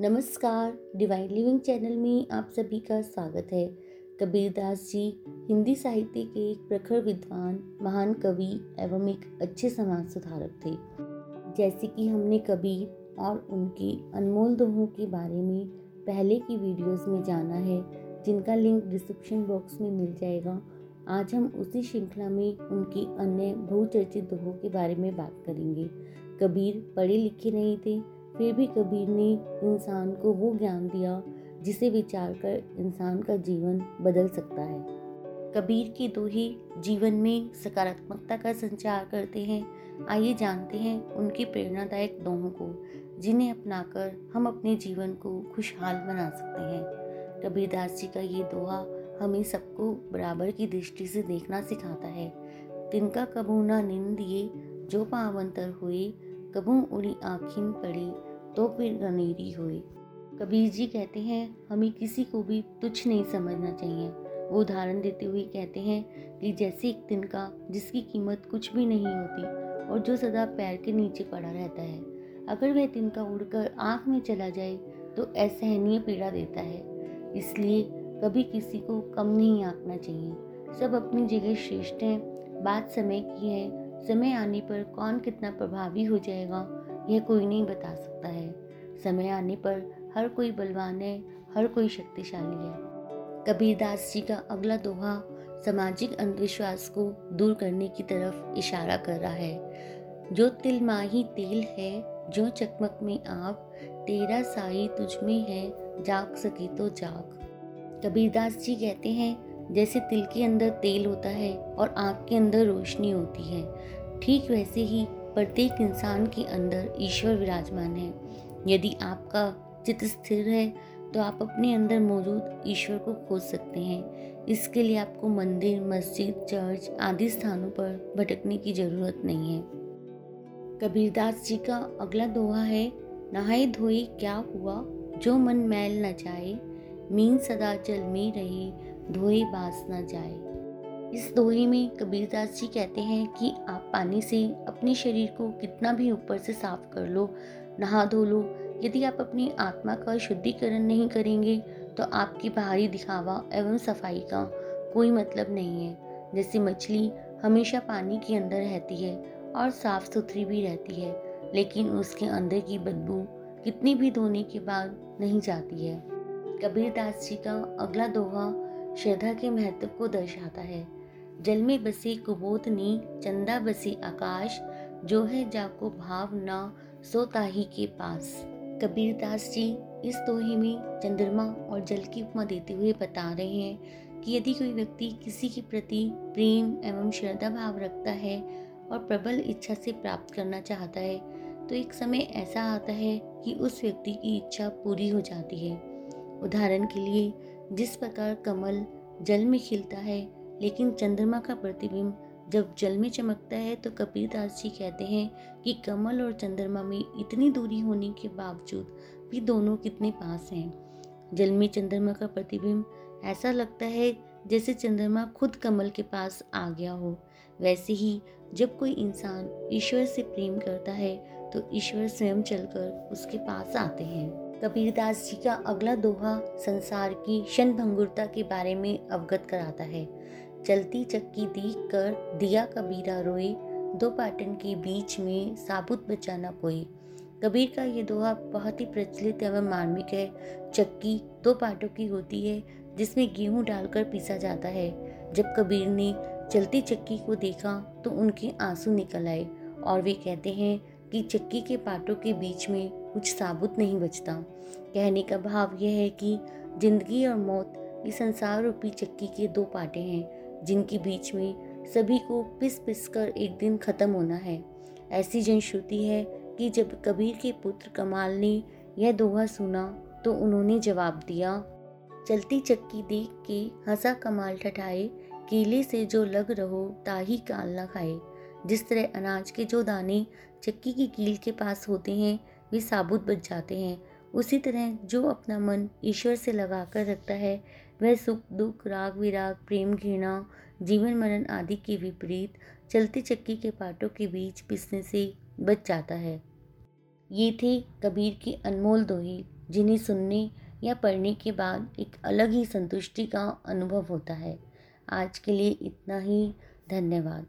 नमस्कार divine living channel में आप सभी का स्वागत है। कबीरदास जी, हिंदी साहित्य के एक प्रखर विद्वान, महान कवि एवं एक अच्छे समाज सुधारक थे। जैसे कि हमने कबीर और उनके अनमोल दोहों के बारे में पहले की वीडियोस में जाना है, जिनका लिंक डिस्क्रिप्शन बॉक्स में मिल जाएगा। आज हम उसी श्रृंखला में उनकी अन्य बहुचर्चित दोहों के बारे में बात करेंगे। कबीर पढ़े लिखे नहीं थे फिर भी कबीर ने इंसान को वो ज्ञान दिया, जिसे विचार कर इंसान का जीवन बदल सकता है। कबीर के दोहे जीवन में सकारात्मकता का संचार करते हैं। आइए जानते हैं उनके प्रेरणादायक दोहों को, जिन्हें अपनाकर हम अपने जीवन को खुशहाल बना सकते हैं। कबीरदास जी का ये दोहा हमें सबको बराबर की दृष्टि से देखना सिखाता है। तिनका कबू ना निंदिए जो पावंतर हुए कबू उड़ी आँखिन पड़ी तो फिर गनेरी हुई। कबीर जी कहते हैं, हमें किसी को भी तुच्छ नहीं समझना चाहिए। वो उदाहरण देते हुए कहते हैं कि जैसे एक तिनका जिसकी कीमत कुछ भी नहीं होती और जो सदा पैर के नीचे पड़ा रहता है। अगर वह तिनका उड़कर आँख में चला जाए तो असहनीय पीड़ा देता है। इसलिए कभी किसी को कम नहीं आंकना चाहिए। सब अपनी जगह श्रेष्ठ हैं, बात समय की है समय आने पर कौन कितना प्रभावी हो जाएगा, यह कोई नहीं बता सकता है। समय आने पर हर कोई बलवान है, हर कोई शक्तिशाली है। कबीरदास जी का अगला दोहा सामाजिक अंधविश्वास को दूर करने की तरफ़ इशारा कर रहा है। जो तिल माही तेल है, जो चकमक में आप तेरा साई तुझ में है, जाग सके तो जाग। कबीरदास जी कहते हैं जैसे तिल के अंदर तेल होता है और आँख के अंदर रोशनी होती है। ठीक वैसे ही प्रत्येक इंसान के अंदर ईश्वर विराजमान है। यदि आपका चित्त स्थिर है तो आप अपने अंदर मौजूद ईश्वर को खोज सकते हैं। इसके लिए आपको मंदिर, मस्जिद, चर्च आदि स्थानों पर भटकने की ज़रूरत नहीं है। कबीरदास जी का अगला दोहा है, नहाए धोए क्या हुआ? जो मन मैल न जाए, मीन सदा जल में रहे धोए बास न जाए। इस दोहे में कबीरदास जी कहते हैं कि आप पानी से अपने शरीर को कितना भी ऊपर से साफ़ कर लो, नहा धो लो। यदि आप अपनी आत्मा का शुद्धिकरण नहीं करेंगे तो आपकी बाहरी दिखावा एवं सफ़ाई का कोई मतलब नहीं है। जैसे मछली हमेशा पानी के अंदर रहती है और साफ़ सुथरी भी रहती है, लेकिन उसके अंदर की बदबू कितनी भी धोने के बाद नहीं जाती है। कबीरदास जी का अगला दोहा श्रद्धा के महत्व को दर्शाता है। जल में बसे कुबोधनी चंदा बसे आकाश, जो है जाको भाव ना सोताही के पास। कबीरदास जी इस दोहे में चंद्रमा और जल की उपमा देते हुए बता रहे हैं कि यदि कोई व्यक्ति किसी के प्रति प्रेम एवं श्रद्धा भाव रखता है और प्रबल इच्छा से प्राप्त करना चाहता है तो एक समय ऐसा आता है कि उस व्यक्ति की इच्छा पूरी हो जाती है। उदाहरण के लिए जिस प्रकार कमल जल में खिलता है, लेकिन चंद्रमा का प्रतिबिंब जब जल में चमकता है तो कबीरदास जी कहते हैं कि कमल और चंद्रमा में इतनी दूरी होने के बावजूद भी दोनों कितने पास हैं। जल में चंद्रमा का प्रतिबिंब ऐसा लगता है जैसे चंद्रमा खुद कमल के पास आ गया हो। वैसे ही जब कोई इंसान ईश्वर से प्रेम करता है तो ईश्वर स्वयं चलकर उसके पास आते हैं। कबीरदास जी का अगला दोहा संसार की क्षणभंगुरता के बारे में अवगत कराता है। चलती चक्की देख कर दिया कबीरा रोए, दो पाटन के बीच में साबुत बचाना कोई। कबीर का ये दोहा बहुत ही प्रचलित एवं मार्मिक है। चक्की दो पाटों की होती है, जिसमें गेहूँ डालकर पीसा जाता है। जब कबीर ने चलती चक्की को देखा तो उनके आँसू निकल आए और वे कहते हैं कि चक्की के पाटों के बीच में कुछ साबुत नहीं बचता। कहने का भाव यह है कि ज़िंदगी और मौत इस संसार रूपी चक्की के दो पाटे हैं, जिनके बीच में सभी को पिस पिस कर एक दिन ख़त्म होना है। ऐसी जनश्रुति है कि जब कबीर के पुत्र कमाल ने यह दोहा सुना तो उन्होंने जवाब दिया, चलती चक्की देख के हंसा कमाल ठठाए, केले से जो लग रहो ताही काल न खाए। जिस तरह अनाज के जो दाने चक्की की कील के पास होते हैं वे साबुत बच जाते हैं। उसी तरह जो अपना मन ईश्वर से लगा कर रखता है, वह सुख, दुख, राग विराग, प्रेम, घृणा, जीवन मरण आदि के विपरीत चलती चक्की के पाटों के बीच पिसने से बच जाता है। ये थे कबीर की अनमोल दोहे, जिन्हें सुनने या पढ़ने के बाद एक अलग ही संतुष्टि का अनुभव होता है। आज के लिए इतना ही। धन्यवाद।